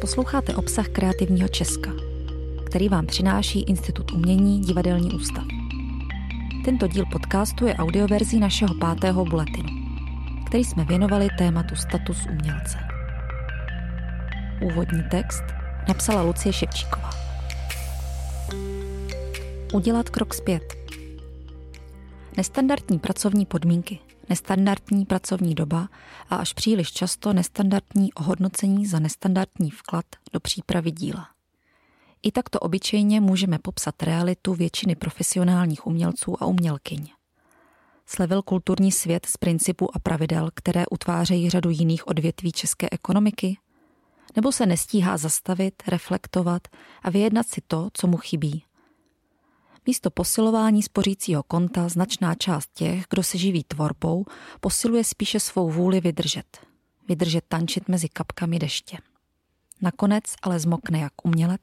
Posloucháte obsah Kreativního Česka, který vám přináší Institut umění Divadelní ústav. Tento díl podcastu je audioverzí našeho pátého buletinu, který jsme věnovali tématu status umělce. Úvodní text napsala Lucie Ševčíková. Udělat krok zpět. Nestandardní pracovní podmínky, nestandardní pracovní doba a až příliš často nestandardní ohodnocení za nestandardní vklad do přípravy díla. I takto obyčejně můžeme popsat realitu většiny profesionálních umělců a umělkyň. Slevil kulturní svět z principů a pravidel, které utvářejí řadu jiných odvětví české ekonomiky? Nebo se nestíhá zastavit, reflektovat a vyjednat si to, co mu chybí, Místo posilování spořícího konta značná část těch, kdo se živí tvorbou, posiluje spíše svou vůli vydržet. Vydržet tančit mezi kapkami deště. Nakonec ale zmokne jak umělec,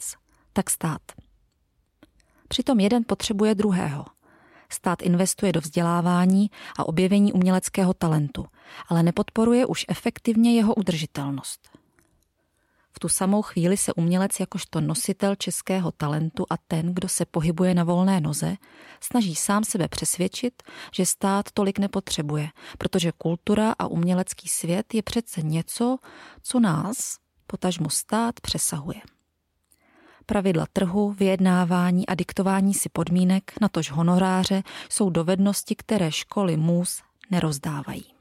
tak stát. Přitom jeden potřebuje druhého. Stát investuje do vzdělávání a objevení uměleckého talentu, ale nepodporuje už efektivně jeho udržitelnost. V tu samou chvíli se umělec jakožto nositel českého talentu a ten, kdo se pohybuje na volné noze, snaží sám sebe přesvědčit, že stát tolik nepotřebuje, protože kultura a umělecký svět je přece něco, co nás, potažmo stát, přesahuje. Pravidla trhu, vyjednávání a diktování si podmínek, natož honoráře, jsou dovednosti, které školy MUS nerozdávají.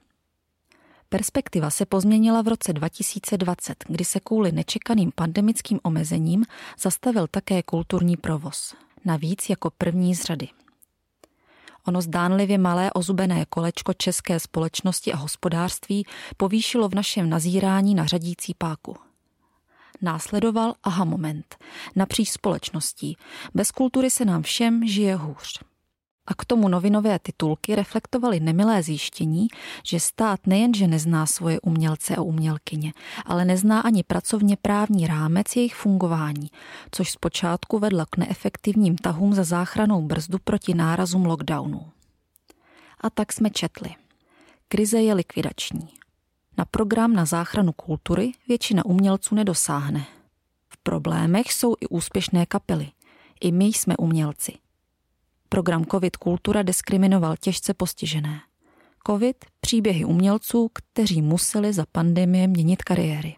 Perspektiva se pozměnila v roce 2020, kdy se kvůli nečekaným pandemickým omezením zastavil také kulturní provoz. Navíc jako první z řady. Ono zdánlivě malé ozubené kolečko české společnosti a hospodářství povýšilo v našem nazírání na řadící páku. Následoval aha moment. Napříč společností. Bez kultury se nám všem žije hůř. A k tomu novinové titulky reflektovaly nemilé zjištění, že stát nejenže nezná svoje umělce a umělkyně, ale nezná ani pracovně právní rámec jejich fungování, což zpočátku vedlo k neefektivním tahům za záchranou brzdu proti nárazům lockdownu. A tak jsme četli. Krize je likvidační. Na program na záchranu kultury většina umělců nedosáhne. V problémech jsou i úspěšné kapely. I my jsme umělci – Program COVID Kultura diskriminoval těžce postižené. COVID – příběhy umělců, kteří museli za pandemie měnit kariéry.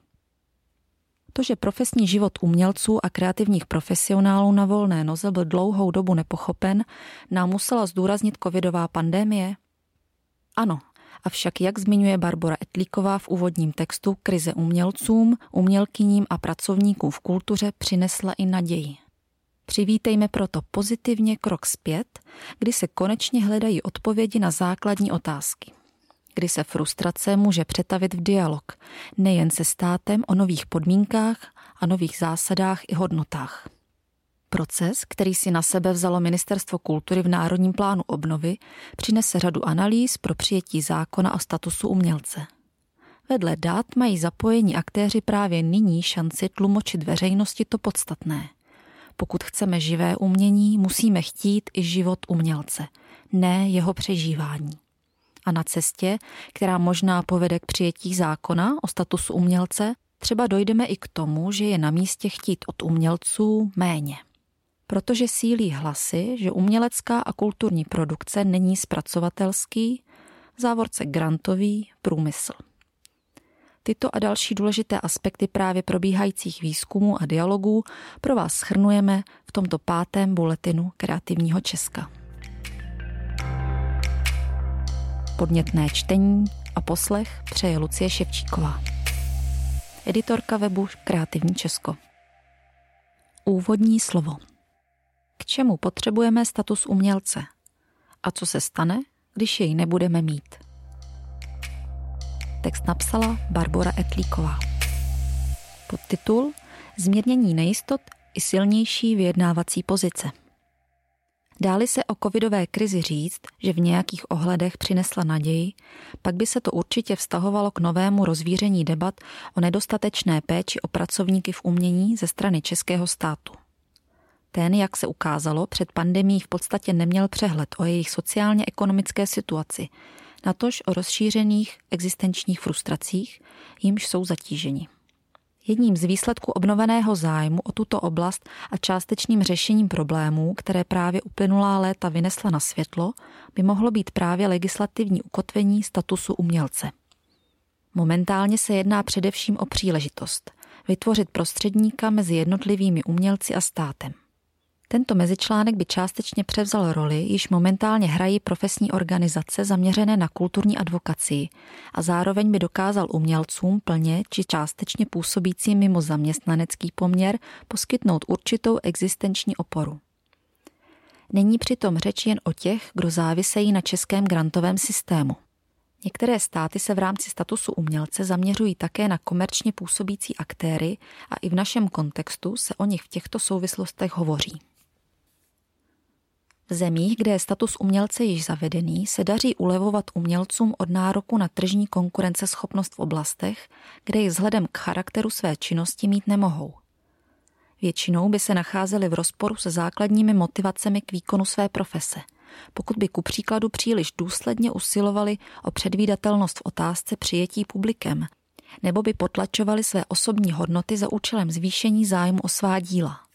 To, že profesní život umělců a kreativních profesionálů na volné noze byl dlouhou dobu nepochopen, nám musela zdůraznit covidová pandémie? Ano, avšak jak zmiňuje Barbara Etlíková v úvodním textu, krize umělcům, umělkyním a pracovníkům v kultuře přinesla i naději. Přivítejme proto pozitivně krok zpět, kdy se konečně hledají odpovědi na základní otázky. Kdy se frustrace může přetavit v dialog, nejen se státem o nových podmínkách a nových zásadách i hodnotách. Proces, který si na sebe vzalo Ministerstvo kultury v Národním plánu obnovy, přinese řadu analýz pro přijetí zákona o statusu umělce. Vedle dát mají zapojení aktéři právě nyní šanci tlumočit veřejnosti to podstatné – pokud chceme živé umění, musíme chtít i život umělce, ne jeho přežívání. A na cestě, která možná povede k přijetí zákona o statusu umělce, třeba dojdeme i k tomu, že je na místě chtít od umělců méně. Protože sílí hlasy, že umělecká a kulturní produkce není zpracovatelský, závorce grantový průmysl. Tyto a další důležité aspekty právě probíhajících výzkumů a dialogů pro vás schrnujeme v tomto pátém buletinu Kreativního Česka. Podnětné čtení a poslech přeje Lucie Ševčíková. Editorka webu Kreativní Česko. Úvodní slovo. K čemu potřebujeme status umělce? A co se stane, když jej nebudeme mít? Text napsala Barbara Etlíková. Podtitul Zmírnění nejistot i silnější vyjednávací pozice. Dáli se o covidové krizi říct, že v nějakých ohledech přinesla naději, pak by se to určitě vztahovalo k novému rozvíření debat o nedostatečné péči o pracovníky v umění ze strany českého státu. Ten, jak se ukázalo, před pandemí v podstatě neměl přehled o jejich sociálně-ekonomické situaci, natož o rozšířených existenčních frustracích, jimž jsou zatíženi. Jedním z výsledků obnoveného zájmu o tuto oblast a částečným řešením problémů, které právě uplynulá léta vynesla na světlo, by mohlo být právě legislativní ukotvení statusu umělce. Momentálně se jedná především o příležitost vytvořit prostředníka mezi jednotlivými umělci a státem. Tento mezičlánek by částečně převzal roli, již momentálně hrají profesní organizace zaměřené na kulturní advokaci a zároveň by dokázal umělcům plně či částečně působícím mimo zaměstnanecký poměr poskytnout určitou existenční oporu. Není přitom řeč jen o těch, kdo závisejí na českém grantovém systému. Některé státy se v rámci statusu umělce zaměřují také na komerčně působící aktéry a i v našem kontextu se o nich v těchto souvislostech hovoří. V zemích, kde je status umělce již zavedený, se daří ulevovat umělcům od nároku na tržní konkurenceschopnost v oblastech, kde ji vzhledem k charakteru své činnosti mít nemohou. Většinou by se nacházeli v rozporu se základními motivacemi k výkonu své profese, pokud by ku příkladu příliš důsledně usilovali o předvídatelnost v otázce přijetí publikem, nebo by potlačovali své osobní hodnoty za účelem zvýšení zájmu o svá díla.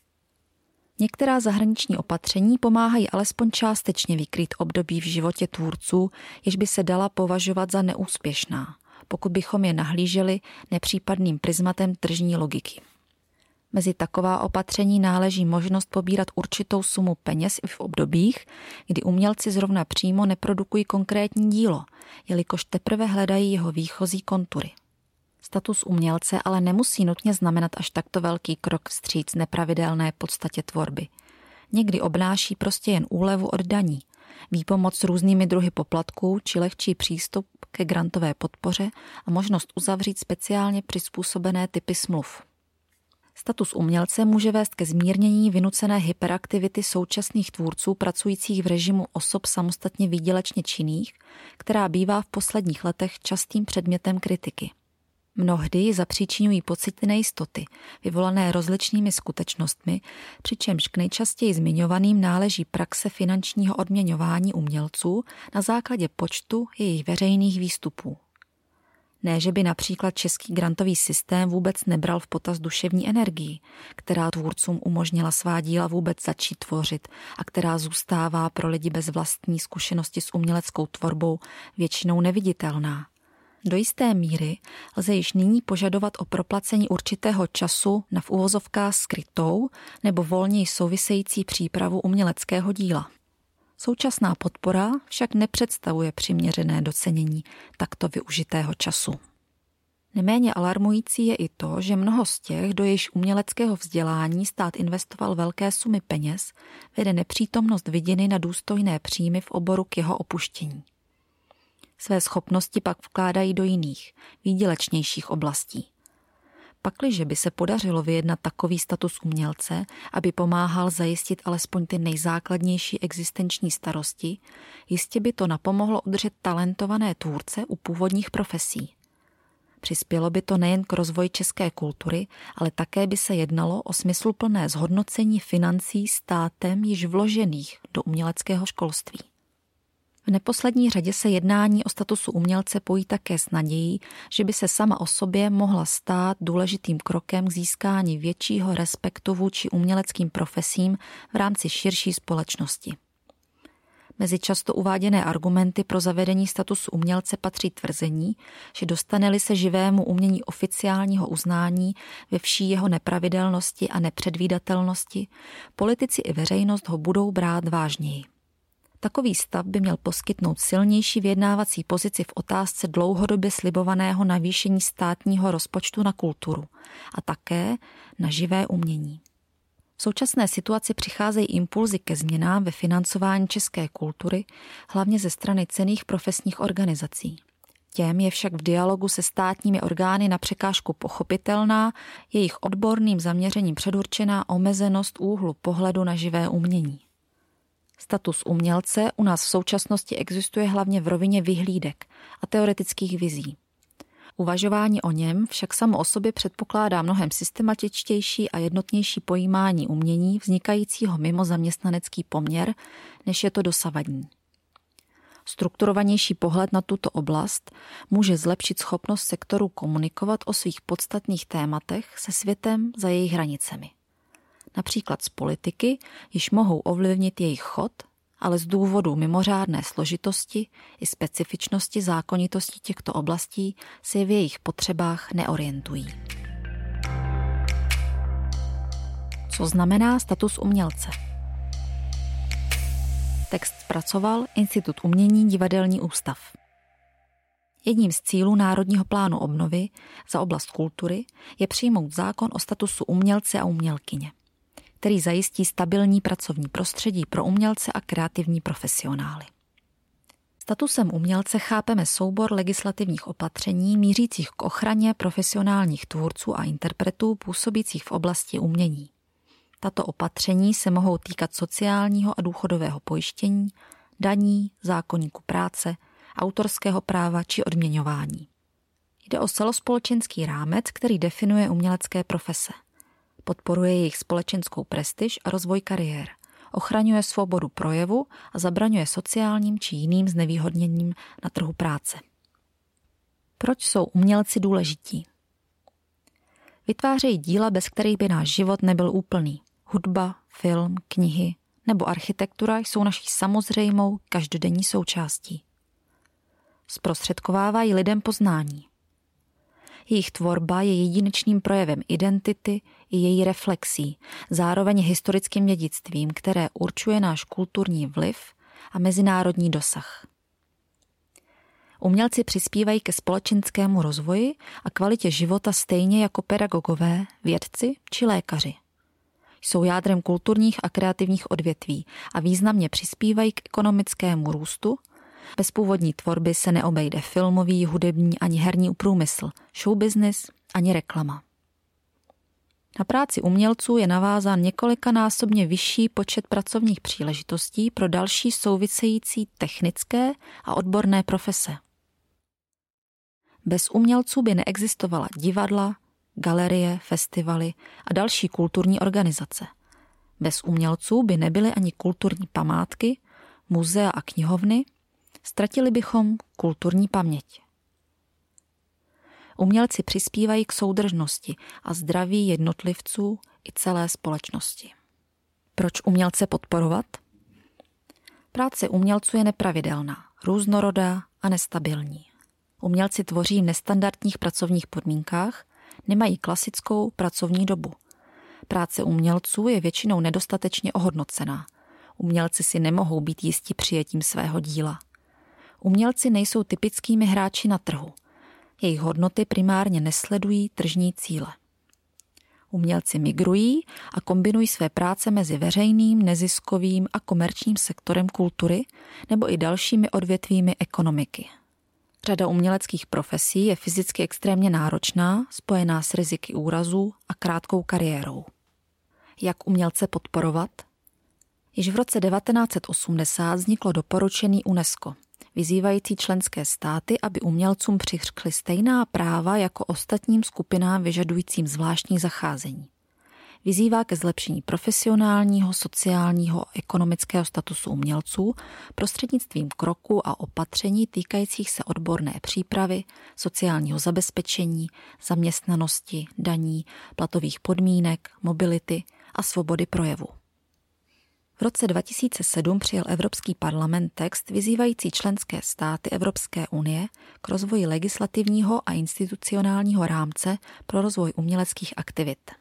Některá zahraniční opatření pomáhají alespoň částečně vykrýt období v životě tvůrců, jež by se dala považovat za neúspěšná, pokud bychom je nahlíželi nepřípadným prismatem tržní logiky. Mezi taková opatření náleží možnost pobírat určitou sumu peněz i v obdobích, kdy umělci zrovna přímo neprodukují konkrétní dílo, jelikož teprve hledají jeho výchozí kontury. Status umělce ale nemusí nutně znamenat až takto velký krok vstříc nepravidelné podstatě tvorby. Někdy obnáší prostě jen úlevu od daní, výpomoc různými druhy poplatků či lehčí přístup ke grantové podpoře a možnost uzavřít speciálně přizpůsobené typy smluv. Status umělce může vést ke zmírnění vynucené hyperaktivity současných tvůrců pracujících v režimu osob samostatně výdělečně činných, která bývá v posledních letech častým předmětem kritiky. Mnohdy zapříčinují pocity nejistoty, vyvolané rozličnými skutečnostmi, přičemž k nejčastěji zmiňovaným náleží praxe finančního odměňování umělců na základě počtu jejich veřejných výstupů. Ne, že by například český grantový systém vůbec nebral v potaz duševní energii, která tvůrcům umožnila svá díla vůbec začít tvořit a která zůstává pro lidi bez vlastní zkušenosti s uměleckou tvorbou většinou neviditelná. Do jisté míry lze již nyní požadovat o proplacení určitého času na v uvozovkách skrytou nebo volněji související přípravu uměleckého díla. Současná podpora však nepředstavuje přiměřené docenění takto využitého času. Neméně alarmující je i to, že mnoho z těch, do jejíž uměleckého vzdělání stát investoval velké sumy peněz, vede nepřítomnost viděny na důstojné příjmy v oboru k jeho opuštění. Své schopnosti pak vkládají do jiných, výdělečnějších oblastí. Pakliže by se podařilo vyjednat takový status umělce, aby pomáhal zajistit alespoň ty nejzákladnější existenční starosti, jistě by to napomohlo udržet talentované tvůrce u původních profesí. Přispělo by to nejen k rozvoji české kultury, ale také by se jednalo o smysluplné zhodnocení financí státem již vložených do uměleckého školství. V neposlední řadě se jednání o statusu umělce pojí také s nadějí, že by se sama o sobě mohla stát důležitým krokem k získání většího respektu vůči uměleckým profesím v rámci širší společnosti. Mezi často uváděné argumenty pro zavedení statusu umělce patří tvrzení, že dostane-li se živému umění oficiálního uznání ve vší jeho nepravidelnosti a nepředvídatelnosti, politici i veřejnost ho budou brát vážněji. Takový stav by měl poskytnout silnější vyjednávací pozici v otázce dlouhodobě slibovaného navýšení státního rozpočtu na kulturu a také na živé umění. V současné situaci přicházejí impulzy ke změnám ve financování české kultury, hlavně ze strany cených profesních organizací. Těm je však v dialogu se státními orgány na překážku pochopitelná, jejich odborným zaměřením předurčená omezenost úhlu pohledu na živé umění. Status umělce u nás v současnosti existuje hlavně v rovině vyhlídek a teoretických vizí. Uvažování o něm však samo o sobě předpokládá mnohem systematičtější a jednotnější pojímání umění vznikajícího mimo zaměstnanecký poměr, než je to dosavadní. Strukturovanější pohled na tuto oblast může zlepšit schopnost sektoru komunikovat o svých podstatných tématech se světem za jejich hranicemi. Například z politiky již mohou ovlivnit jejich chod, ale z důvodu mimořádné složitosti i specifičnosti zákonitosti těchto oblastí se v jejich potřebách neorientují. Co znamená status umělce? Text zpracoval Institut umění Divadelní ústav. Jedním z cílů Národního plánu obnovy za oblast kultury je přijmout zákon o statusu umělce a umělkyně, který zajistí stabilní pracovní prostředí pro umělce a kreativní profesionály. Statusem umělce chápeme soubor legislativních opatření mířících k ochraně profesionálních tvůrců a interpretů působících v oblasti umění. Tato opatření se mohou týkat sociálního a důchodového pojištění, daní, zákonníku práce, autorského práva či odměňování. Jde o celospolečenský rámec, který definuje umělecké profese. Podporuje jejich společenskou prestiž a rozvoj kariér. Ochraňuje svobodu projevu a zabraňuje sociálním či jiným znevýhodněním na trhu práce. Proč jsou umělci důležití? Vytvářejí díla, bez kterých by náš život nebyl úplný. Hudba, film, knihy nebo architektura jsou naší samozřejmou každodenní součástí. Zprostředkovávají lidem poznání. Jejich tvorba je jedinečným projevem identity i její reflexí, zároveň historickým dědictvím, které určuje náš kulturní vliv a mezinárodní dosah. Umělci přispívají ke společenskému rozvoji a kvalitě života stejně jako pedagogové, vědci či lékaři jsou jádrem kulturních a kreativních odvětví a významně přispívají k ekonomickému růstu. Bez původní tvorby se neobejde filmový, hudební ani herní průmysl, showbusiness ani reklama. Na práci umělců je navázán několikanásobně vyšší počet pracovních příležitostí pro další související technické a odborné profese. Bez umělců by neexistovala divadla, galerie, festivaly a další kulturní organizace. Bez umělců by nebyly ani kulturní památky, muzea a knihovny, ztratili bychom kulturní paměť. Umělci přispívají k soudržnosti a zdraví jednotlivců i celé společnosti. Proč umělce podporovat? Práce umělců je nepravidelná, různorodá a nestabilní. Umělci tvoří v nestandardních pracovních podmínkách nemají klasickou pracovní dobu. Práce umělců je většinou nedostatečně ohodnocená. Umělci si nemohou být jistí přijetím svého díla. Umělci nejsou typickými hráči na trhu. Jejich hodnoty primárně nesledují tržní cíle. Umělci migrují a kombinují své práce mezi veřejným, neziskovým a komerčním sektorem kultury nebo i dalšími odvětvími ekonomiky. Řada uměleckých profesí je fyzicky extrémně náročná, spojená s riziky úrazů a krátkou kariérou. Jak umělce podporovat? Již v roce 1980 vzniklo doporučený UNESCO, vyzývající členské státy, aby umělcům přiřkli stejná práva jako ostatním skupinám vyžadujícím zvláštní zacházení vyzývá ke zlepšení profesionálního, sociálního a ekonomického statusu umělců prostřednictvím kroku a opatření týkajících se odborné přípravy, sociálního zabezpečení, zaměstnanosti, daní, platových podmínek, mobility a svobody projevu. V roce 2007 přijel Evropský parlament text vyzývající členské státy Evropské unie k rozvoji legislativního a institucionálního rámce pro rozvoj uměleckých aktivit.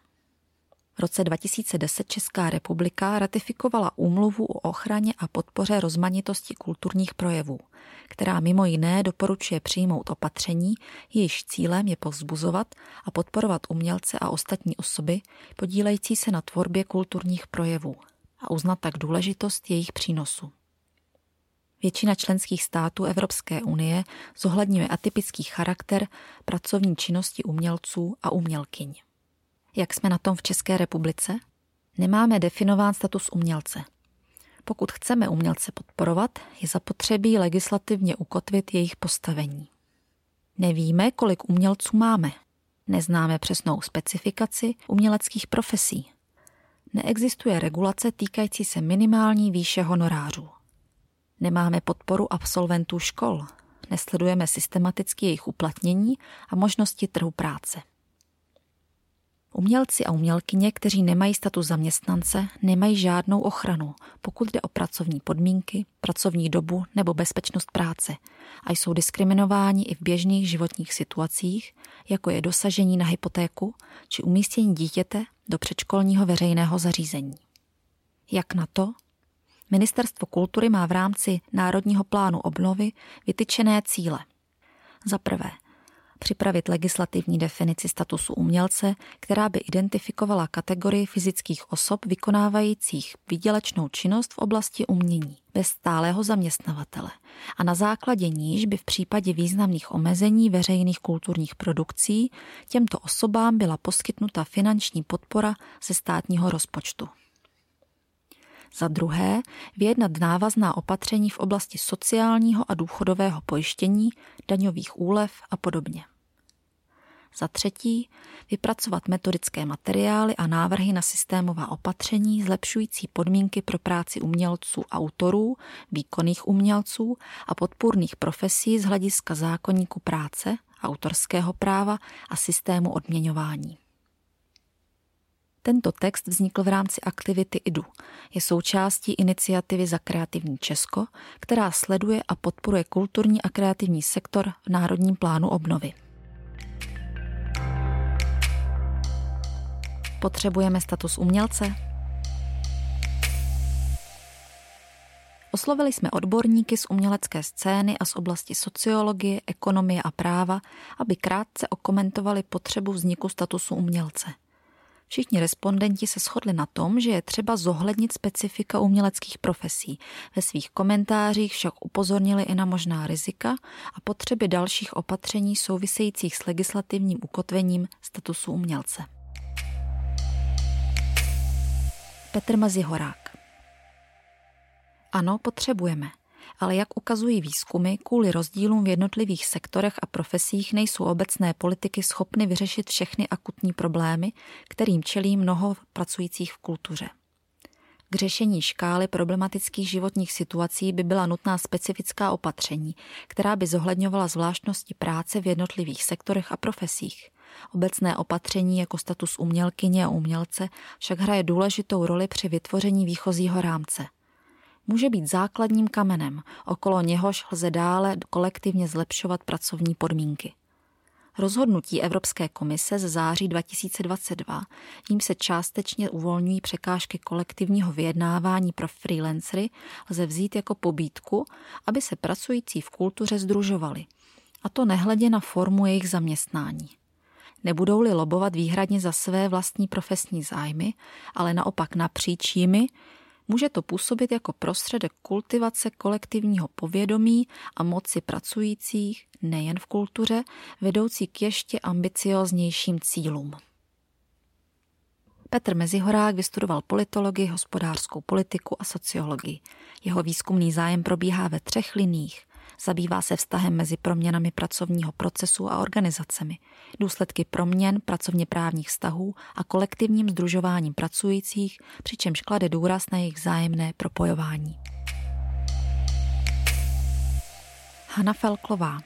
V roce 2010 Česká republika ratifikovala úmluvu o ochraně a podpoře rozmanitosti kulturních projevů, která mimo jiné doporučuje přijmout opatření, jejichž cílem je povzbuzovat a podporovat umělce a ostatní osoby podílející se na tvorbě kulturních projevů a uznat tak důležitost jejich přínosu. Většina členských států Evropské unie zohledňuje atypický charakter pracovní činnosti umělců a umělkyň. Jak jsme na tom v České republice? Nemáme definován status umělce. Pokud chceme umělce podporovat, je zapotřebí legislativně ukotvit jejich postavení. Nevíme, kolik umělců máme. Neznáme přesnou specifikaci uměleckých profesí. Neexistuje regulace týkající se minimální výše honorářů. Nemáme podporu absolventů škol, nesledujeme systematicky jejich uplatnění a možnosti trhu práce. Umělci a umělkyně, kteří nemají status zaměstnance, nemají žádnou ochranu, pokud jde o pracovní podmínky, pracovní dobu nebo bezpečnost práce a jsou diskriminováni i v běžných životních situacích, jako je dosažení na hypotéku či umístění dítěte do předškolního veřejného zařízení. Jak na to? Ministerstvo kultury má v rámci Národního plánu obnovy vytyčené cíle. Za prvé, připravit legislativní definici statusu umělce, která by identifikovala kategorii fyzických osob vykonávajících výdělečnou činnost v oblasti umění bez stálého zaměstnavatele a na základě níž by v případě významných omezení veřejných kulturních produkcí těmto osobám byla poskytnuta finanční podpora ze státního rozpočtu. Za druhé, vyjednat návazná opatření v oblasti sociálního a důchodového pojištění, daňových úlev a podobně. Za třetí, vypracovat metodické materiály a návrhy na systémová opatření zlepšující podmínky pro práci umělců, autorů, výkonných umělců a podpůrných profesí z hlediska zákonníku práce, autorského práva a systému odměňování. Tento text vznikl v rámci aktivity IDU. Je součástí iniciativy za kreativní Česko, která sleduje a podporuje kulturní a kreativní sektor v Národním plánu obnovy. Potřebujeme status umělce? Oslovili jsme odborníky z umělecké scény a z oblasti sociologie, ekonomie a práva, aby krátce okomentovali potřebu vzniku statusu umělce. Všichni respondenti se shodli na tom, že je třeba zohlednit specifika uměleckých profesí. Ve svých komentářích však upozornili i na možná rizika a potřeby dalších opatření souvisejících s legislativním ukotvením statusu umělce. Petr Mazihorák. Ano, potřebujeme, ale jak ukazují výzkumy, kvůli rozdílům v jednotlivých sektorech a profesích nejsou obecné politiky schopny vyřešit všechny akutní problémy, kterým čelí mnoho pracujících v kultuře. K řešení škály problematických životních situací by byla nutná specifická opatření, která by zohledňovala zvláštnosti práce v jednotlivých sektorech a profesích. Obecné opatření jako status umělkyně a umělce však hraje důležitou roli při vytvoření výchozího rámce. Může být základním kamenem, okolo něhož lze dále kolektivně zlepšovat pracovní podmínky. Rozhodnutí Evropské komise ze září 2022, jím se částečně uvolňují překážky kolektivního vyjednávání pro freelancery, lze vzít jako pobídku, aby se pracující v kultuře združovali, a to nehledě na formu jejich zaměstnání. Nebudou-li lobovat výhradně za své vlastní profesní zájmy, ale naopak napříč jimi, může to působit jako prostředek kultivace kolektivního povědomí a moci pracujících nejen v kultuře, vedoucí k ještě ambicioznějším cílům. Petr Mezihorák vystudoval politologii, hospodářskou politiku a sociologii. Jeho výzkumný zájem probíhá ve třech liních. Zabývá se vztahem mezi proměnami pracovního procesu a organizacemi, důsledky proměn pracovně právních vztahů a kolektivním združováním pracujících, přičemž klade důraz na jejich zájemné propojování. Hanna Felklová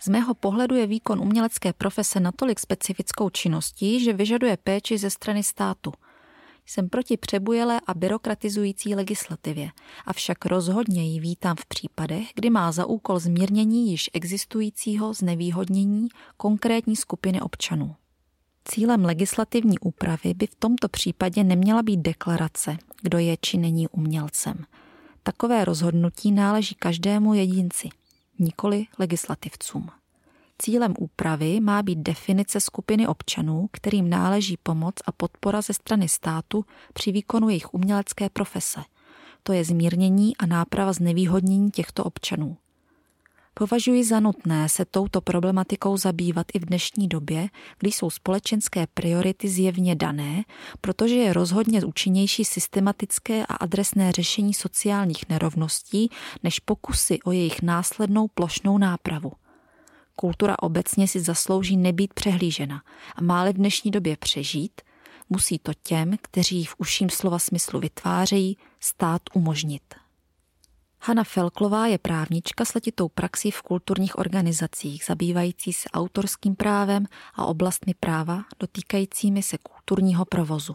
z mého pohledu je výkon umělecké profese natolik specifickou činností, že vyžaduje péči ze strany státu – jsem proti přebujelé a byrokratizující legislativě, avšak rozhodně ji vítám v případech, kdy má za úkol zmírnění již existujícího znevýhodnění konkrétní skupiny občanů. Cílem legislativní úpravy by v tomto případě neměla být deklarace, kdo je či není umělcem. Takové rozhodnutí náleží každému jedinci, nikoli legislativcům. Cílem úpravy má být definice skupiny občanů, kterým náleží pomoc a podpora ze strany státu při výkonu jejich umělecké profese. To je zmírnění a náprava znevýhodnění těchto občanů. Považuji za nutné se touto problematikou zabývat i v dnešní době, kdy jsou společenské priority zjevně dané, protože je rozhodně účinnější systematické a adresné řešení sociálních nerovností než pokusy o jejich následnou plošnou nápravu – kultura obecně si zaslouží nebýt přehlížena a máli v dnešní době přežít, musí to těm, kteří ji v užším slova smyslu vytvářejí, stát umožnit. Hanna Felklová je právnička s letitou praxí v kulturních organizacích, zabývající se autorským právem a oblastmi práva dotýkajícími se kulturního provozu.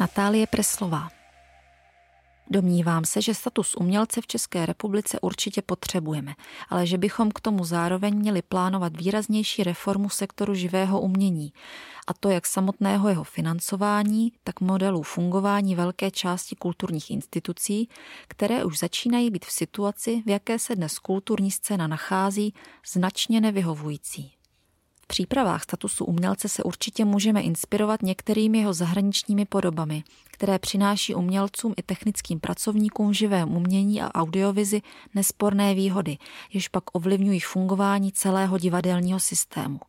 Natálie Preslová Domnívám se, že status umělce v České republice určitě potřebujeme, ale že bychom k tomu zároveň měli plánovat výraznější reformu sektoru živého umění, a to jak samotného jeho financování, tak modelů fungování velké části kulturních institucí, které už začínají být v situaci, v jaké se dnes kulturní scéna nachází, značně nevyhovující. Přípravách statusu umělce se určitě můžeme inspirovat některými jeho zahraničními podobami, které přináší umělcům i technickým pracovníkům v živém umění a audiovizi nesporné výhody, jež pak ovlivňují fungování celého divadelního systému.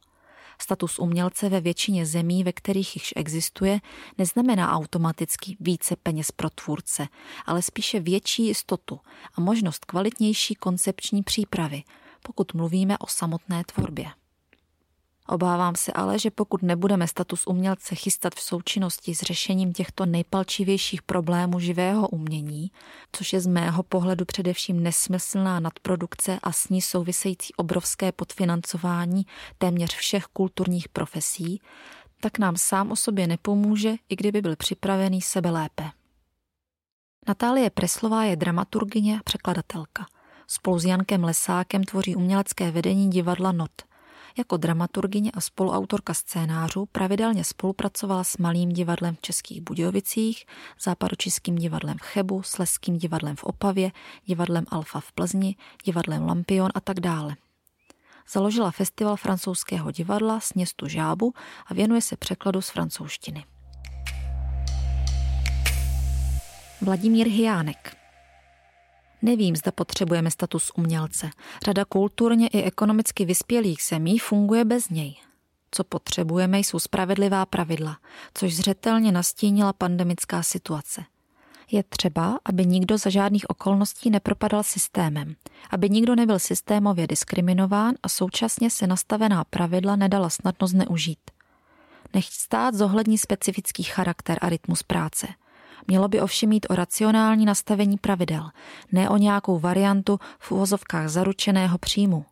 Status umělce ve většině zemí, ve kterých již existuje, neznamená automaticky více peněz pro tvůrce, ale spíše větší jistotu a možnost kvalitnější koncepční přípravy, pokud mluvíme o samotné tvorbě. Obávám se ale, že pokud nebudeme status umělce chystat v součinnosti s řešením těchto nejpalčivějších problémů živého umění, což je z mého pohledu především nesmyslná nadprodukce a s ní související obrovské podfinancování téměř všech kulturních profesí, tak nám sám o sobě nepomůže, i kdyby byl připravený sebe lépe. Natálie Preslová je dramaturgyně a překladatelka. Spolu s Jankem Lesákem tvoří umělecké vedení divadla NOT – jako dramaturgyně a spoluautorka scénářů pravidelně spolupracovala s Malým divadlem v Českých Budějovicích, Západočeským divadlem v Chebu, Sleským divadlem v Opavě, divadlem Alfa v Plzni, divadlem Lampion a tak dále. Založila festival francouzského divadla s městu Žábu a věnuje se překladu z francouzštiny. Vladimír Hyánek Nevím, zda potřebujeme status umělce. Řada kulturně i ekonomicky vyspělých zemí funguje bez něj. Co potřebujeme, jsou spravedlivá pravidla, což zřetelně nastínila pandemická situace. Je třeba, aby nikdo za žádných okolností nepropadal systémem, aby nikdo nebyl systémově diskriminován a současně se nastavená pravidla nedala snadno zneužít. Nechť stát zohlední specifický charakter a rytmus práce – Mělo by ovšem mít o racionální nastavení pravidel, ne o nějakou variantu v uvozovkách zaručeného příjmu.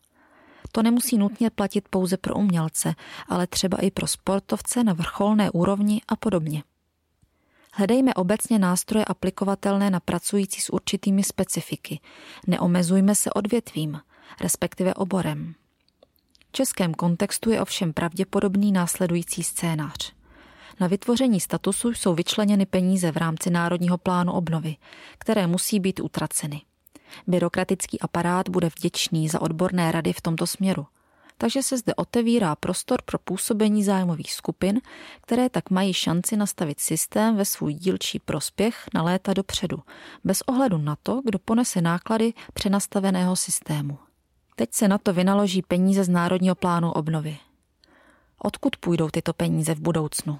To nemusí nutně platit pouze pro umělce, ale třeba i pro sportovce na vrcholné úrovni a podobně. Hledejme obecně nástroje aplikovatelné na pracující s určitými specifiky. Neomezujme se odvětvím, respektive oborem. V českém kontextu je ovšem pravděpodobný následující scénář. Na vytvoření statusu jsou vyčleněny peníze v rámci Národního plánu obnovy, které musí být utraceny. Byrokratický aparát bude vděčný za odborné rady v tomto směru. Takže se zde otevírá prostor pro působení zájmových skupin, které tak mají šanci nastavit systém ve svůj dílčí prospěch na léta dopředu, bez ohledu na to, kdo ponese náklady přenastaveného systému. Teď se na to vynaloží peníze z Národního plánu obnovy. Odkud půjdou tyto peníze v budoucnu?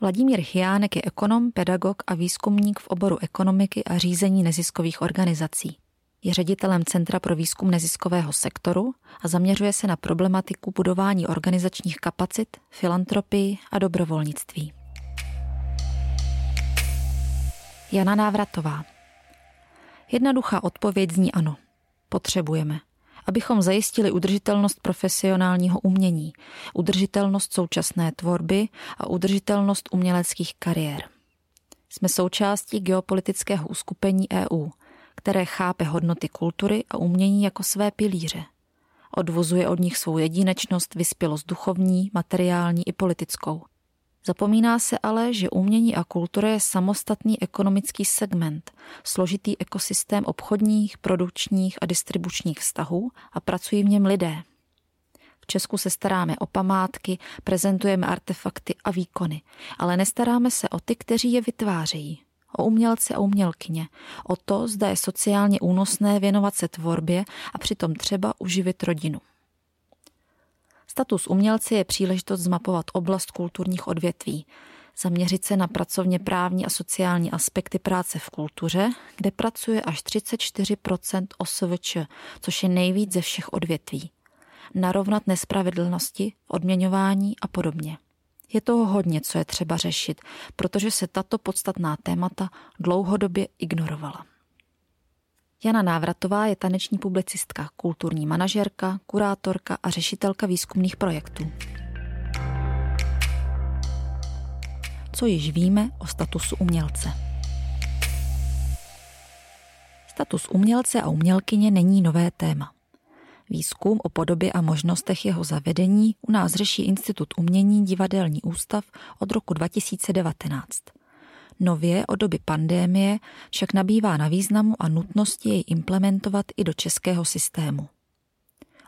Vladimír Chiánek je ekonom, pedagog a výzkumník v oboru ekonomiky a řízení neziskových organizací. Je ředitelem Centra pro výzkum neziskového sektoru a zaměřuje se na problematiku budování organizačních kapacit, filantropii a dobrovolnictví. Jana Návratová Jednoduchá odpověď zní ano. Potřebujeme abychom zajistili udržitelnost profesionálního umění, udržitelnost současné tvorby a udržitelnost uměleckých kariér. Jsme součástí geopolitického uskupení EU, které chápe hodnoty kultury a umění jako své pilíře. Odvozuje od nich svou jedinečnost, vyspělost duchovní, materiální i politickou. Zapomíná se ale, že umění a kultura je samostatný ekonomický segment, složitý ekosystém obchodních, produkčních a distribučních vztahů a pracují v něm lidé. V Česku se staráme o památky, prezentujeme artefakty a výkony, ale nestaráme se o ty, kteří je vytvářejí. O umělce a umělkyně, o to, zda je sociálně únosné věnovat se tvorbě a přitom třeba uživit rodinu. Status umělce je příležitost zmapovat oblast kulturních odvětví, zaměřit se na pracovně právní a sociální aspekty práce v kultuře, kde pracuje až 34% OSVČ, což je nejvíc ze všech odvětví. Narovnat nespravedlnosti, odměňování a podobně. Je toho hodně, co je třeba řešit, protože se tato podstatná témata dlouhodobě ignorovala. Jana Návratová je taneční publicistka, kulturní manažerka, kurátorka a řešitelka výzkumných projektů. Co již víme o statusu umělce? Status umělce a umělkyně není nové téma. Výzkum o podobě a možnostech jeho zavedení u nás řeší Institut umění Divadelní ústav od roku 2019. Nově od doby pandémie však nabývá na významu a nutnosti jej implementovat i do českého systému.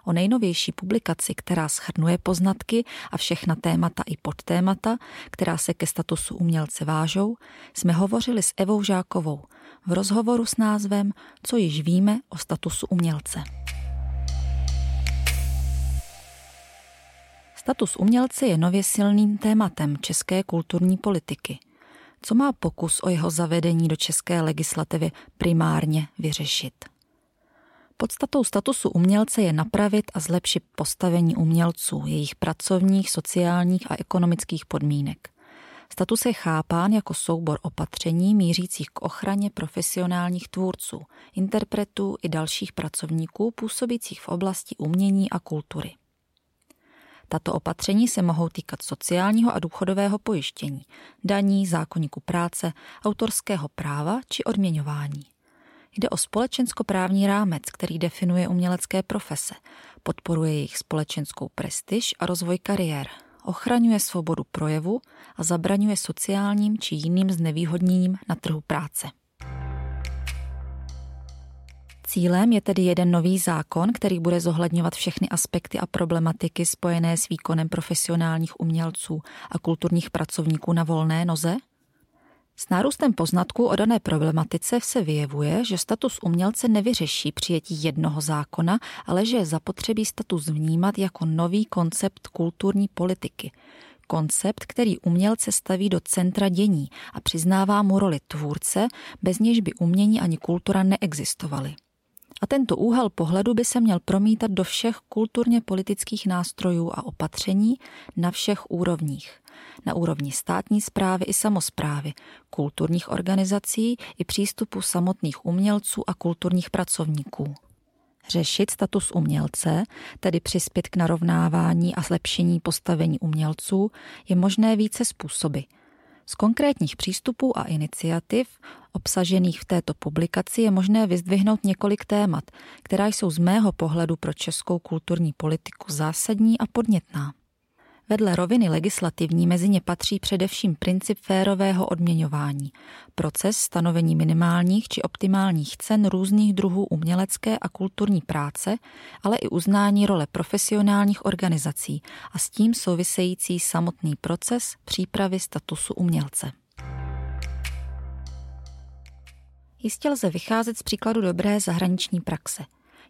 O nejnovější publikaci, která schrnuje poznatky a všechna témata i podtémata, která se ke statusu umělce vážou, jsme hovořili s Evou Žákovou v rozhovoru s názvem Co již víme o statusu umělce. Status umělce je nově silným tématem české kulturní politiky. Co má pokus o jeho zavedení do české legislativy primárně vyřešit? Podstatou statusu umělce je napravit a zlepšit postavení umělců, jejich pracovních, sociálních a ekonomických podmínek. Status je chápán jako soubor opatření mířících k ochraně profesionálních tvůrců, interpretů i dalších pracovníků působících v oblasti umění a kultury. Tato opatření se mohou týkat sociálního a důchodového pojištění, daní, zákonníku práce, autorského práva či odměňování. Jde o společenskoprávní rámec, který definuje umělecké profese, podporuje jejich společenskou prestiž a rozvoj kariér, ochraňuje svobodu projevu a zabraňuje sociálním či jiným znevýhodněním na trhu práce. Cílem je tedy jeden nový zákon, který bude zohledňovat všechny aspekty a problematiky spojené s výkonem profesionálních umělců a kulturních pracovníků na volné noze? S nárůstem poznatků o dané problematice se vyjevuje, že status umělce nevyřeší přijetí jednoho zákona, ale že je zapotřebí status vnímat jako nový koncept kulturní politiky. Koncept, který umělce staví do centra dění a přiznává mu roli tvůrce, bez něž by umění ani kultura neexistovaly. A tento úhel pohledu by se měl promítat do všech kulturně politických nástrojů a opatření na všech úrovních. Na úrovni státní zprávy i samozprávy, kulturních organizací i přístupu samotných umělců a kulturních pracovníků. Řešit status umělce, tedy přispět k narovnávání a zlepšení postavení umělců, je možné více způsoby – z konkrétních přístupů a iniciativ obsažených v této publikaci je možné vyzdvihnout několik témat, která jsou z mého pohledu pro českou kulturní politiku zásadní a podnětná. Vedle roviny legislativní mezi ně patří především princip férového odměňování, proces stanovení minimálních či optimálních cen různých druhů umělecké a kulturní práce, ale i uznání role profesionálních organizací a s tím související samotný proces přípravy statusu umělce. Jistě lze vycházet z příkladu dobré zahraniční praxe.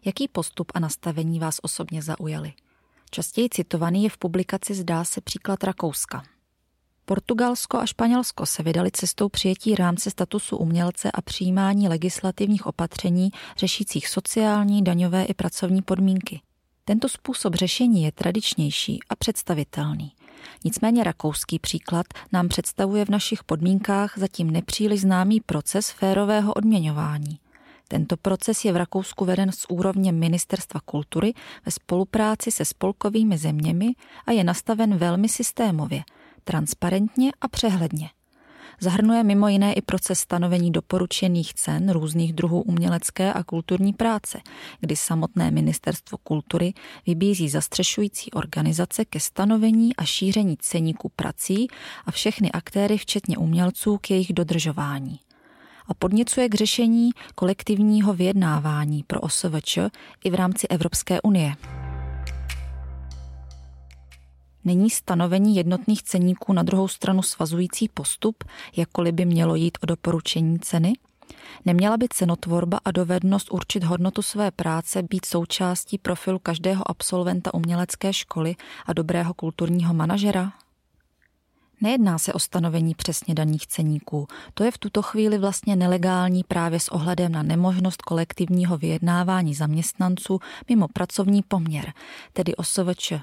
Jaký postup a nastavení vás osobně zaujaly? Častěji citovaný je v publikaci Zdá se příklad Rakouska. Portugalsko a Španělsko se vydali cestou přijetí rámce statusu umělce a přijímání legislativních opatření řešících sociální, daňové i pracovní podmínky. Tento způsob řešení je tradičnější a představitelný. Nicméně rakouský příklad nám představuje v našich podmínkách zatím nepříliš známý proces férového odměňování. Tento proces je v Rakousku veden z úrovně Ministerstva kultury ve spolupráci se spolkovými zeměmi a je nastaven velmi systémově, transparentně a přehledně. Zahrnuje mimo jiné i proces stanovení doporučených cen různých druhů umělecké a kulturní práce, kdy samotné Ministerstvo kultury vybízí zastřešující organizace ke stanovení a šíření ceníků prací a všechny aktéry, včetně umělců, k jejich dodržování a podněcuje k řešení kolektivního vyjednávání pro OSVČ i v rámci Evropské unie. Není stanovení jednotných ceníků na druhou stranu svazující postup, jakkoliv by mělo jít o doporučení ceny? Neměla by cenotvorba a dovednost určit hodnotu své práce být součástí profilu každého absolventa umělecké školy a dobrého kulturního manažera? Nejedná se o stanovení přesně daných ceníků. To je v tuto chvíli vlastně nelegální právě s ohledem na nemožnost kolektivního vyjednávání zaměstnanců mimo pracovní poměr, tedy OSVČ.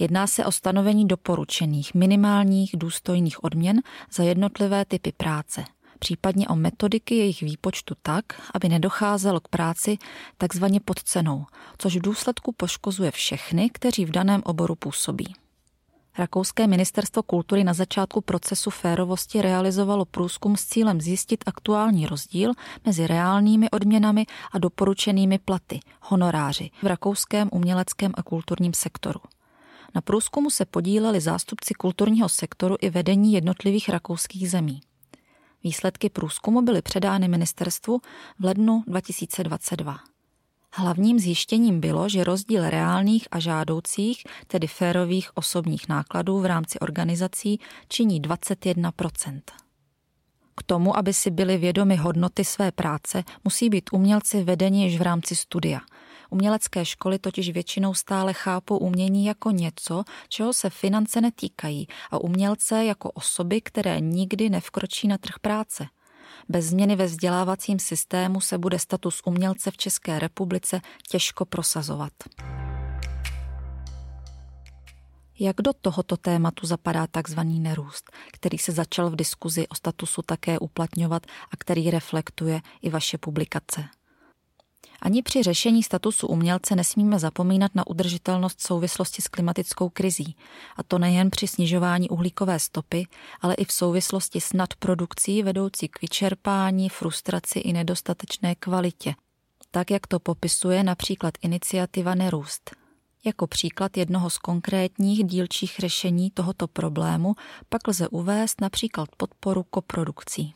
Jedná se o stanovení doporučených minimálních důstojných odměn za jednotlivé typy práce, případně o metodiky jejich výpočtu tak, aby nedocházelo k práci takzvaně pod cenou, což v důsledku poškozuje všechny, kteří v daném oboru působí. Rakouské ministerstvo kultury na začátku procesu férovosti realizovalo průzkum s cílem zjistit aktuální rozdíl mezi reálnými odměnami a doporučenými platy, honoráři v rakouském uměleckém a kulturním sektoru. Na průzkumu se podíleli zástupci kulturního sektoru i vedení jednotlivých rakouských zemí. Výsledky průzkumu byly předány ministerstvu v lednu 2022. Hlavním zjištěním bylo, že rozdíl reálných a žádoucích, tedy férových osobních nákladů v rámci organizací, činí 21% K tomu, aby si byli vědomi hodnoty své práce, musí být umělci vedeni již v rámci studia. Umělecké školy totiž většinou stále chápou umění jako něco, čeho se finance netýkají a umělce jako osoby, které nikdy nevkročí na trh práce. Bez změny ve vzdělávacím systému se bude status umělce v České republice těžko prosazovat. Jak do tohoto tématu zapadá tzv. nerůst, který se začal v diskuzi o statusu také uplatňovat a který reflektuje i vaše publikace? Ani při řešení statusu umělce nesmíme zapomínat na udržitelnost souvislosti s klimatickou krizí, a to nejen při snižování uhlíkové stopy, ale i v souvislosti s nadprodukcí vedoucí k vyčerpání, frustraci i nedostatečné kvalitě. Tak, jak to popisuje například iniciativa Nerůst. Jako příklad jednoho z konkrétních dílčích řešení tohoto problému pak lze uvést například podporu koprodukcí.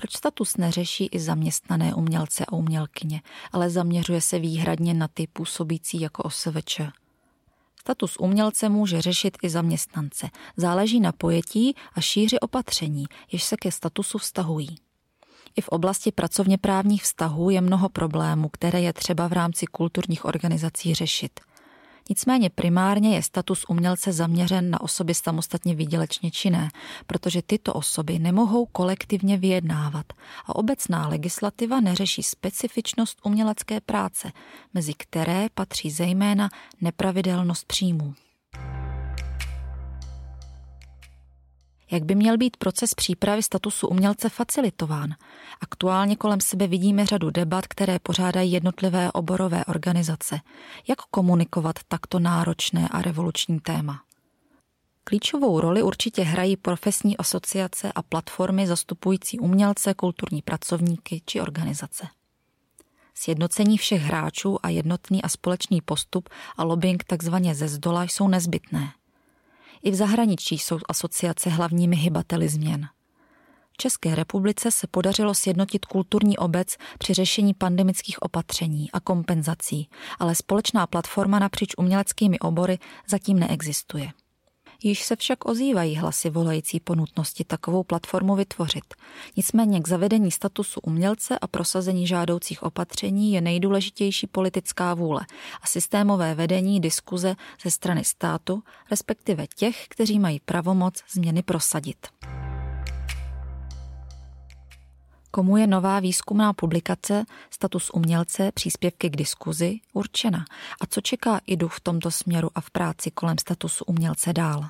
Proč status neřeší i zaměstnané umělce a umělkyně, ale zaměřuje se výhradně na ty působící jako OSVČ? Status umělce může řešit i zaměstnance. Záleží na pojetí a šíři opatření, jež se ke statusu vztahují. I v oblasti pracovně právních vztahů je mnoho problémů, které je třeba v rámci kulturních organizací řešit. Nicméně primárně je status umělce zaměřen na osoby samostatně výdělečně činné, protože tyto osoby nemohou kolektivně vyjednávat a obecná legislativa neřeší specifičnost umělecké práce, mezi které patří zejména nepravidelnost příjmů. Jak by měl být proces přípravy statusu umělce facilitován. Aktuálně kolem sebe vidíme řadu debat, které pořádají jednotlivé oborové organizace. Jak komunikovat takto náročné a revoluční téma? Klíčovou roli určitě hrají profesní asociace a platformy zastupující umělce, kulturní pracovníky či organizace. Sjednocení všech hráčů a jednotný a společný postup a lobbying takzvaně ze zdola jsou nezbytné. I v zahraničí jsou asociace hlavními hybateli změn. České republice se podařilo sjednotit kulturní obec při řešení pandemických opatření a kompenzací, ale společná platforma napříč uměleckými obory zatím neexistuje. Již se však ozývají hlasy volající po nutnosti takovou platformu vytvořit. Nicméně k zavedení statusu umělce a prosazení žádoucích opatření je nejdůležitější politická vůle a systémové vedení diskuze ze strany státu, respektive těch, kteří mají pravomoc změny prosadit. Komu je nová výzkumná publikace Status umělce příspěvky k diskuzi určena a co čeká IDU v tomto směru a v práci kolem statusu umělce dál?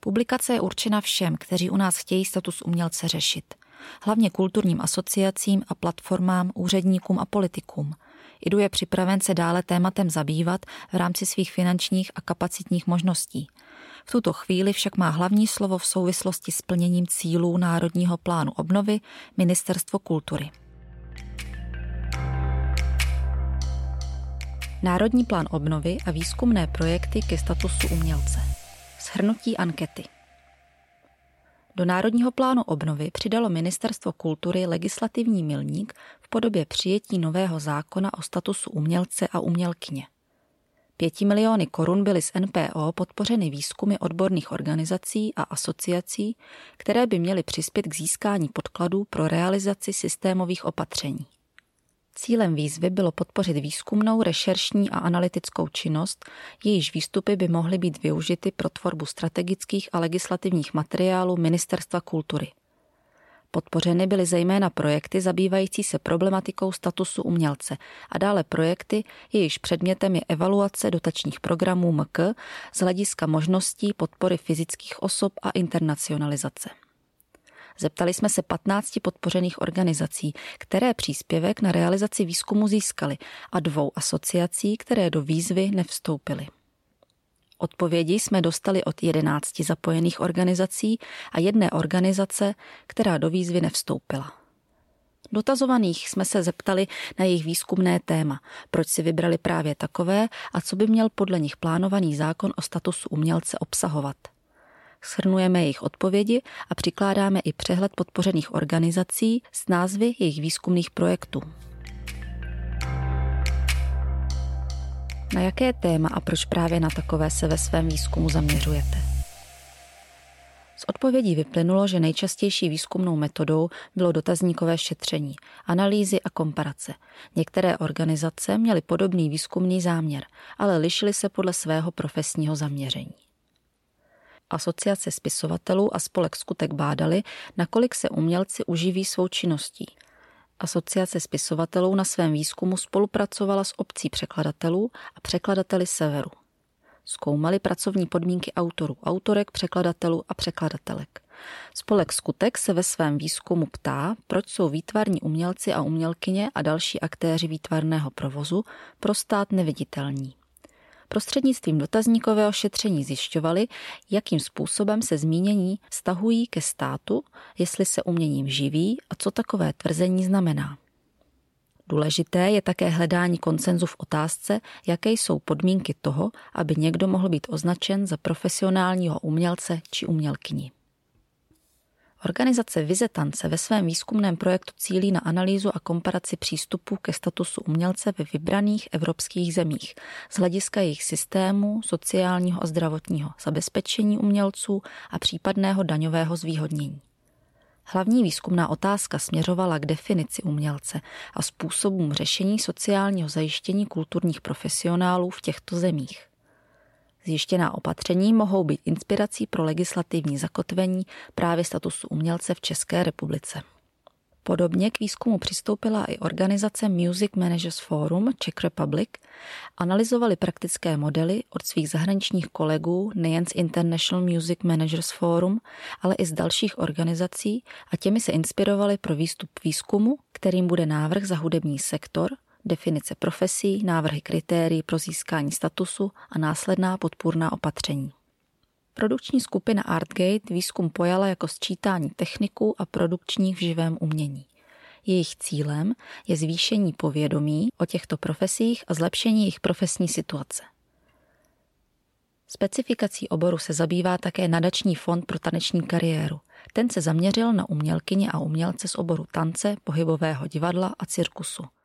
Publikace je určena všem, kteří u nás chtějí status umělce řešit. Hlavně kulturním asociacím a platformám, úředníkům a politikům. IDU je připraven se dále tématem zabývat v rámci svých finančních a kapacitních možností – v tuto chvíli však má hlavní slovo v souvislosti s plněním cílů Národního plánu obnovy Ministerstvo kultury. Národní plán obnovy a výzkumné projekty ke statusu umělce. Shrnutí ankety. Do Národního plánu obnovy přidalo Ministerstvo kultury legislativní milník v podobě přijetí nového zákona o statusu umělce a umělkyně. Pěti miliony korun byly z NPO podpořeny výzkumy odborných organizací a asociací, které by měly přispět k získání podkladů pro realizaci systémových opatření. Cílem výzvy bylo podpořit výzkumnou, rešeršní a analytickou činnost, jejíž výstupy by mohly být využity pro tvorbu strategických a legislativních materiálů Ministerstva kultury. Podpořeny byly zejména projekty zabývající se problematikou statusu umělce a dále projekty, jejichž předmětem je evaluace dotačních programů MK z hlediska možností podpory fyzických osob a internacionalizace. Zeptali jsme se 15 podpořených organizací, které příspěvek na realizaci výzkumu získaly a dvou asociací, které do výzvy nevstoupily. Odpovědi jsme dostali od 11 zapojených organizací a jedné organizace, která do výzvy nevstoupila. Dotazovaných jsme se zeptali na jejich výzkumné téma, proč si vybrali právě takové a co by měl podle nich plánovaný zákon o statusu umělce obsahovat. Shrnujeme jejich odpovědi a přikládáme i přehled podpořených organizací s názvy jejich výzkumných projektů. Na jaké téma a proč právě na takové se ve svém výzkumu zaměřujete? Z odpovědí vyplynulo, že nejčastější výzkumnou metodou bylo dotazníkové šetření, analýzy a komparace. Některé organizace měly podobný výzkumný záměr, ale lišily se podle svého profesního zaměření. Asociace spisovatelů a spolek Skutek bádali, nakolik se umělci uživí svou činností – Asociace spisovatelů na svém výzkumu spolupracovala s obcí překladatelů a překladateli Severu. Zkoumali pracovní podmínky autorů, autorek, překladatelů a překladatelek. Spolek Skutek se ve svém výzkumu ptá, proč jsou výtvarní umělci a umělkyně a další aktéři výtvarného provozu pro stát neviditelní. Prostřednictvím dotazníkového šetření zjišťovali, jakým způsobem se zmínění vztahují ke státu, jestli se uměním živí a co takové tvrzení znamená. Důležité je také hledání koncenzu v otázce, jaké jsou podmínky toho, aby někdo mohl být označen za profesionálního umělce či umělkyni. Organizace Vizetance ve svém výzkumném projektu cílí na analýzu a komparaci přístupu ke statusu umělce ve vybraných evropských zemích z hlediska jejich systému, sociálního a zdravotního zabezpečení umělců a případného daňového zvýhodnění. Hlavní výzkumná otázka směřovala k definici umělce a způsobům řešení sociálního zajištění kulturních profesionálů v těchto zemích. Zjištěná opatření mohou být inspirací pro legislativní zakotvení právě statusu umělce v České republice. Podobně k výzkumu přistoupila i organizace Music Managers Forum Czech Republic, analyzovali praktické modely od svých zahraničních kolegů nejen z International Music Managers Forum, ale i z dalších organizací a těmi se inspirovali pro výstup výzkumu, kterým bude návrh za hudební sektor – definice profesí, návrhy kritérií pro získání statusu a následná podpůrná opatření. Produkční skupina Artgate výzkum pojala jako sčítání techniků a produkčních v živém umění. Jejich cílem je zvýšení povědomí o těchto profesích a zlepšení jejich profesní situace. Specifikací oboru se zabývá také nadační fond pro taneční kariéru. Ten se zaměřil na umělkyně a umělce z oboru tance, pohybového divadla a cirkusu –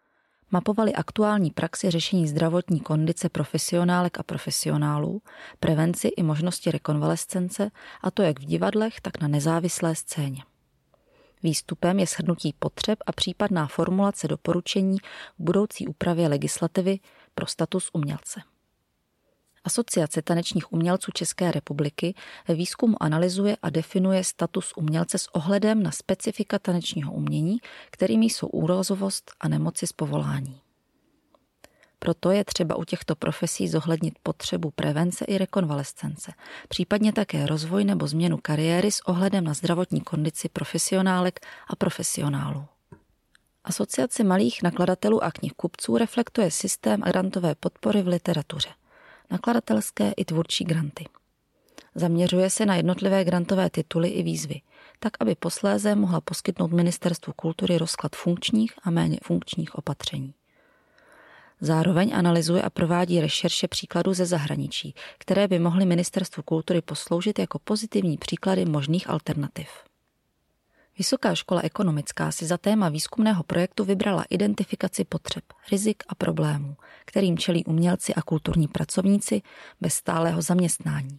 mapovali aktuální praxi řešení zdravotní kondice profesionálek a profesionálů, prevenci i možnosti rekonvalescence, a to jak v divadlech, tak na nezávislé scéně. Výstupem je shrnutí potřeb a případná formulace doporučení k budoucí úpravě legislativy pro status umělce. Asociace tanečních umělců České republiky ve výzkumu analyzuje a definuje status umělce s ohledem na specifika tanečního umění, kterými jsou úrazovost a nemoci z povolání. Proto je třeba u těchto profesí zohlednit potřebu prevence i rekonvalescence, případně také rozvoj nebo změnu kariéry s ohledem na zdravotní kondici profesionálek a profesionálů. Asociace malých nakladatelů a knihkupců reflektuje systém grantové podpory v literatuře – nakladatelské i tvůrčí granty. Zaměřuje se na jednotlivé grantové tituly i výzvy, tak aby posléze mohla poskytnout Ministerstvu kultury rozklad funkčních a méně funkčních opatření. Zároveň analyzuje a provádí rešerše příkladů ze zahraničí, které by mohly Ministerstvu kultury posloužit jako pozitivní příklady možných alternativ. Vysoká škola ekonomická si za téma výzkumného projektu vybrala identifikaci potřeb, rizik a problémů, kterým čelí umělci a kulturní pracovníci bez stálého zaměstnání.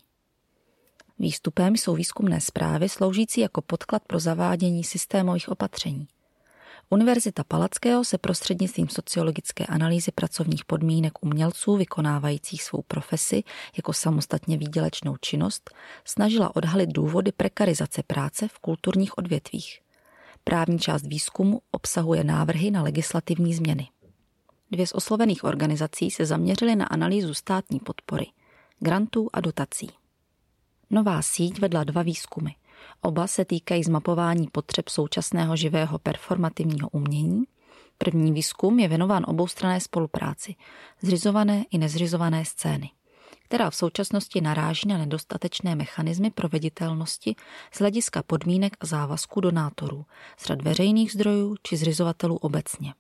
Výstupem jsou výzkumné zprávy sloužící jako podklad pro zavádění systémových opatření. Univerzita Palackého se prostřednictvím sociologické analýzy pracovních podmínek umělců vykonávajících svou profesi jako samostatně výdělečnou činnost snažila odhalit důvody prekarizace práce v kulturních odvětvích. Právní část výzkumu obsahuje návrhy na legislativní změny. Dvě z oslovených organizací se zaměřily na analýzu státní podpory, grantů a dotací. Nová síť vedla dva výzkumy. Oba se týkají zmapování potřeb současného živého performativního umění. První výzkum je věnován oboustranné spolupráci, zřizované i nezřizované scény která v současnosti naráží na nedostatečné mechanismy proveditelnosti z hlediska podmínek a závazků donátorů, z řad veřejných zdrojů či zřizovatelů obecně.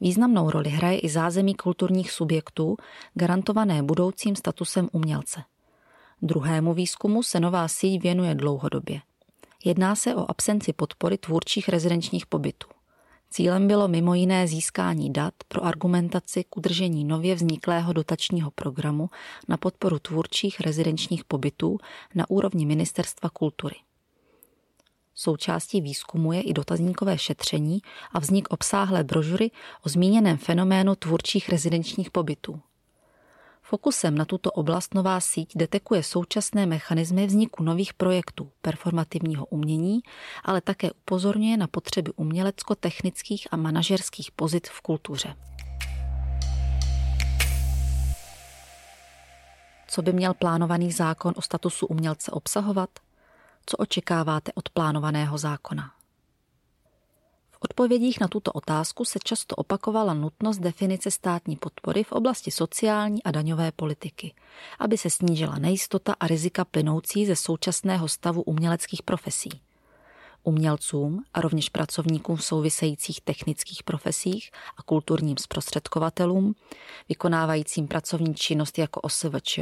Významnou roli hraje i zázemí kulturních subjektů, garantované budoucím statusem umělce. Druhému výzkumu se nová síť věnuje dlouhodobě. Jedná se o absenci podpory tvůrčích rezidenčních pobytů. Cílem bylo mimo jiné získání dat pro argumentaci k udržení nově vzniklého dotačního programu na podporu tvůrčích rezidenčních pobytů na úrovni Ministerstva kultury. Součástí výzkumu je i dotazníkové šetření a vznik obsáhlé brožury o zmíněném fenoménu tvůrčích rezidenčních pobytů. Fokusem na tuto oblast nová síť detekuje současné mechanismy vzniku nových projektů performativního umění, ale také upozorňuje na potřeby umělecko-technických a manažerských pozit v kultuře. Co by měl plánovaný zákon o statusu umělce obsahovat? Co očekáváte od plánovaného zákona? Odpovědích na tuto otázku se často opakovala nutnost definice státní podpory v oblasti sociální a daňové politiky, aby se snížila nejistota a rizika plynoucí ze současného stavu uměleckých profesí. Umělcům a rovněž pracovníkům v souvisejících technických profesích a kulturním zprostředkovatelům, vykonávajícím pracovní činnost jako OSVČ,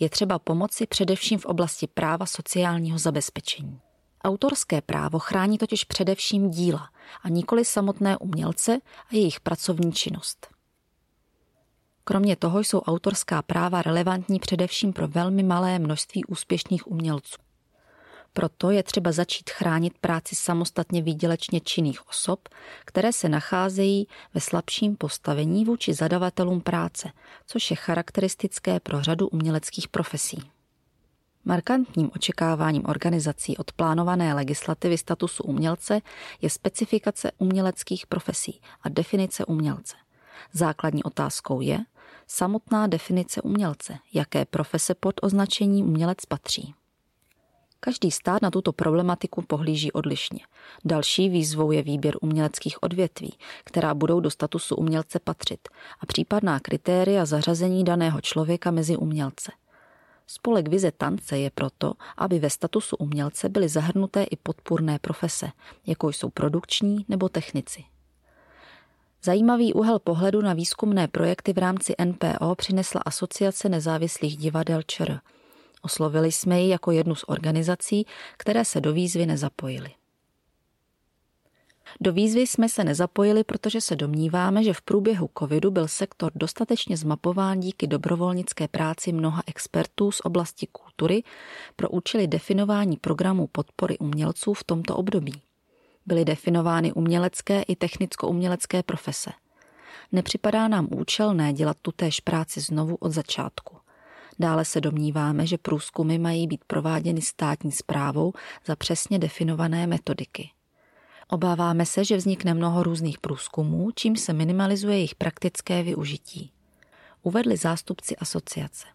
je třeba pomoci především v oblasti práva sociálního zabezpečení. Autorské právo chrání totiž především díla a nikoli samotné umělce a jejich pracovní činnost. Kromě toho jsou autorská práva relevantní především pro velmi malé množství úspěšných umělců. Proto je třeba začít chránit práci samostatně výdělečně činných osob, které se nacházejí ve slabším postavení vůči zadavatelům práce, což je charakteristické pro řadu uměleckých profesí. Markantním očekáváním organizací od plánované legislativy statusu umělce je specifikace uměleckých profesí a definice umělce. Základní otázkou je samotná definice umělce, jaké profese pod označení umělec patří. Každý stát na tuto problematiku pohlíží odlišně. Další výzvou je výběr uměleckých odvětví, která budou do statusu umělce patřit a případná kritéria zařazení daného člověka mezi umělce – Spolek Vize tance je proto, aby ve statusu umělce byly zahrnuté i podpůrné profese, jako jsou produkční nebo technici. Zajímavý úhel pohledu na výzkumné projekty v rámci NPO přinesla Asociace nezávislých divadel ČR. Oslovili jsme ji jako jednu z organizací, které se do výzvy nezapojily. Do výzvy jsme se nezapojili, protože se domníváme, že v průběhu covidu byl sektor dostatečně zmapován díky dobrovolnické práci mnoha expertů z oblasti kultury pro účely definování programů podpory umělců v tomto období. Byly definovány umělecké i technicko-umělecké profese. Nepřipadá nám účelné dělat tutéž práci znovu od začátku. Dále se domníváme, že průzkumy mají být prováděny státní zprávou za přesně definované metodiky. Obáváme se, že vznikne mnoho různých průzkumů, čím se minimalizuje jejich praktické využití. Uvedli zástupci asociace.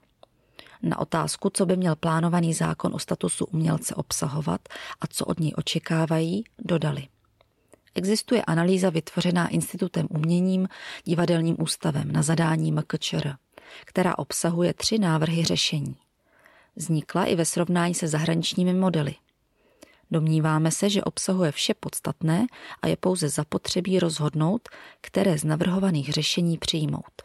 Na otázku, co by měl plánovaný zákon o statusu umělce obsahovat a co od něj očekávají, dodali. Existuje analýza vytvořená Institutem uměním, divadelním ústavem na zadání MKČR, která obsahuje tři návrhy řešení. Vznikla i ve srovnání se zahraničními modely – Domníváme se, že obsahuje vše podstatné a je pouze zapotřebí rozhodnout, které z navrhovaných řešení přijmout.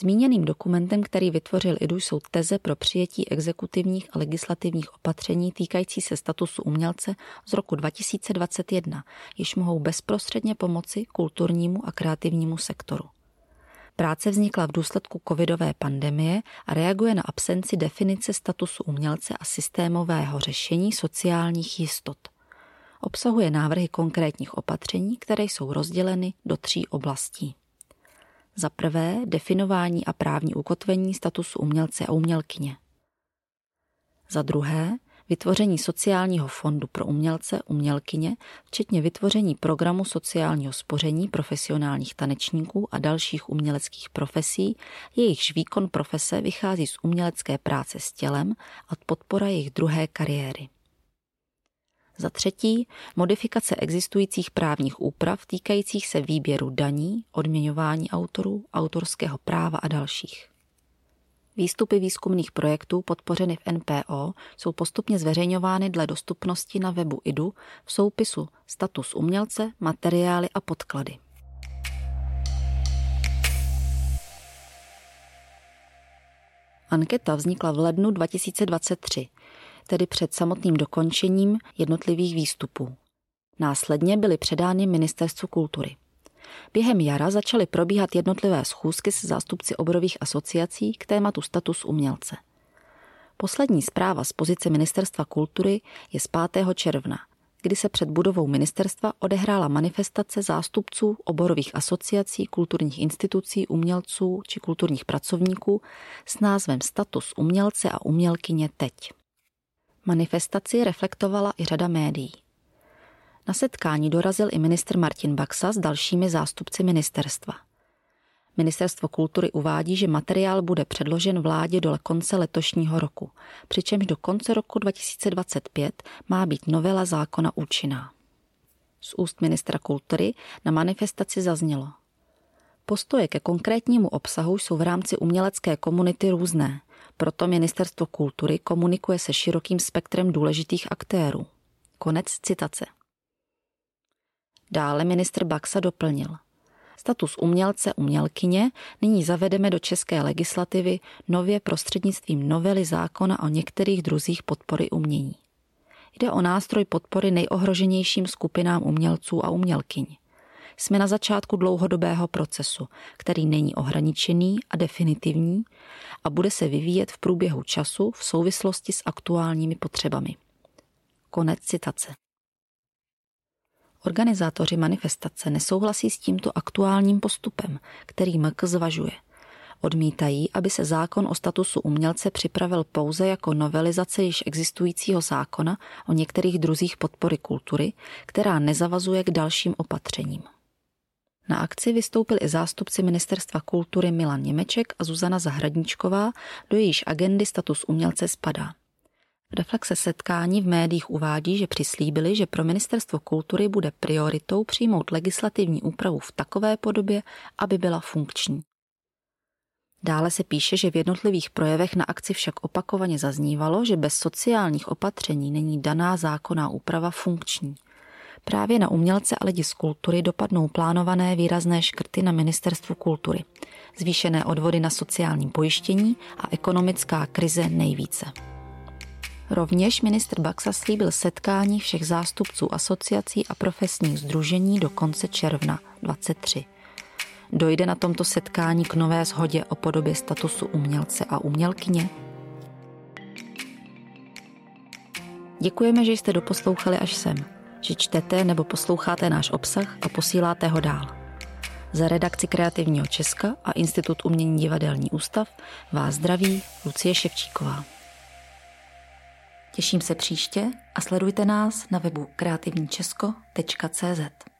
Zmíněným dokumentem, který vytvořil IDU, jsou teze pro přijetí exekutivních a legislativních opatření týkající se statusu umělce z roku 2021, jež mohou bezprostředně pomoci kulturnímu a kreativnímu sektoru. Práce vznikla v důsledku covidové pandemie a reaguje na absenci definice statusu umělce a systémového řešení sociálních jistot. Obsahuje návrhy konkrétních opatření, které jsou rozděleny do tří oblastí. Za prvé definování a právní ukotvení statusu umělce a umělkyně. Za druhé vytvoření sociálního fondu pro umělce, umělkyně, včetně vytvoření programu sociálního spoření profesionálních tanečníků a dalších uměleckých profesí, jejichž výkon profese vychází z umělecké práce s tělem a podpora jejich druhé kariéry. Za třetí, modifikace existujících právních úprav týkajících se výběru daní, odměňování autorů, autorského práva a dalších. Výstupy výzkumných projektů podpořeny v NPO jsou postupně zveřejňovány dle dostupnosti na webu IDU v soupisu Status umělce, materiály a podklady. Anketa vznikla v lednu 2023, tedy před samotným dokončením jednotlivých výstupů. Následně byly předány Ministerstvu kultury. Během jara začaly probíhat jednotlivé schůzky s zástupci oborových asociací k tématu status umělce. Poslední zpráva z pozice Ministerstva kultury je z 5. června, kdy se před budovou ministerstva odehrála manifestace zástupců oborových asociací, kulturních institucí, umělců či kulturních pracovníků s názvem Status umělce a umělkyně teď. Manifestaci reflektovala i řada médií. Na setkání dorazil i ministr Martin Baxa s dalšími zástupci ministerstva. Ministerstvo kultury uvádí, že materiál bude předložen vládě do konce letošního roku, přičemž do konce roku 2025 má být novela zákona účinná. Z úst ministra kultury na manifestaci zaznělo. Postoje ke konkrétnímu obsahu jsou v rámci umělecké komunity různé, proto Ministerstvo kultury komunikuje se širokým spektrem důležitých aktérů. Konec citace. Dále ministr Baxa doplnil. Status umělce umělkyně nyní zavedeme do české legislativy nově prostřednictvím novely zákona o některých druzích podpory umění. Jde o nástroj podpory nejohroženějším skupinám umělců a umělkyň. Jsme na začátku dlouhodobého procesu, který není ohraničený a definitivní a bude se vyvíjet v průběhu času v souvislosti s aktuálními potřebami. Konec citace. Organizátoři manifestace nesouhlasí s tímto aktuálním postupem, který MK zvažuje. Odmítají, aby se zákon o statusu umělce připravil pouze jako novelizace již existujícího zákona o některých druzích podpory kultury, která nezavazuje k dalším opatřením. Na akci vystoupil i zástupci Ministerstva kultury Milan Němeček a Zuzana Zahradníčková, do jejíž agendy status umělce spadá. Reflexe setkání v médiích uvádí, že přislíbili, že pro Ministerstvo kultury bude prioritou přijmout legislativní úpravu v takové podobě, aby byla funkční. Dále se píše, že v jednotlivých projevech na akci však opakovaně zaznívalo, že bez sociálních opatření není daná zákonná úprava funkční. Právě na umělce a lidi z kultury dopadnou plánované výrazné škrty na Ministerstvu kultury, zvýšené odvody na sociální pojištění a ekonomická krize nejvíce. Rovněž ministr Baxa slíbil setkání všech zástupců asociací a profesních združení do konce června 23. Dojde na tomto setkání k nové shodě o podobě statusu umělce a umělkyně? Děkujeme, že jste doposlouchali až sem, že čtete nebo posloucháte náš obsah a posíláte ho dál. Za redakci Kreativního Česka a Institut umění Divadelní ústav vás zdraví Lucie Ševčíková. Těším se příště a sledujte nás na webu kreativničesko.cz.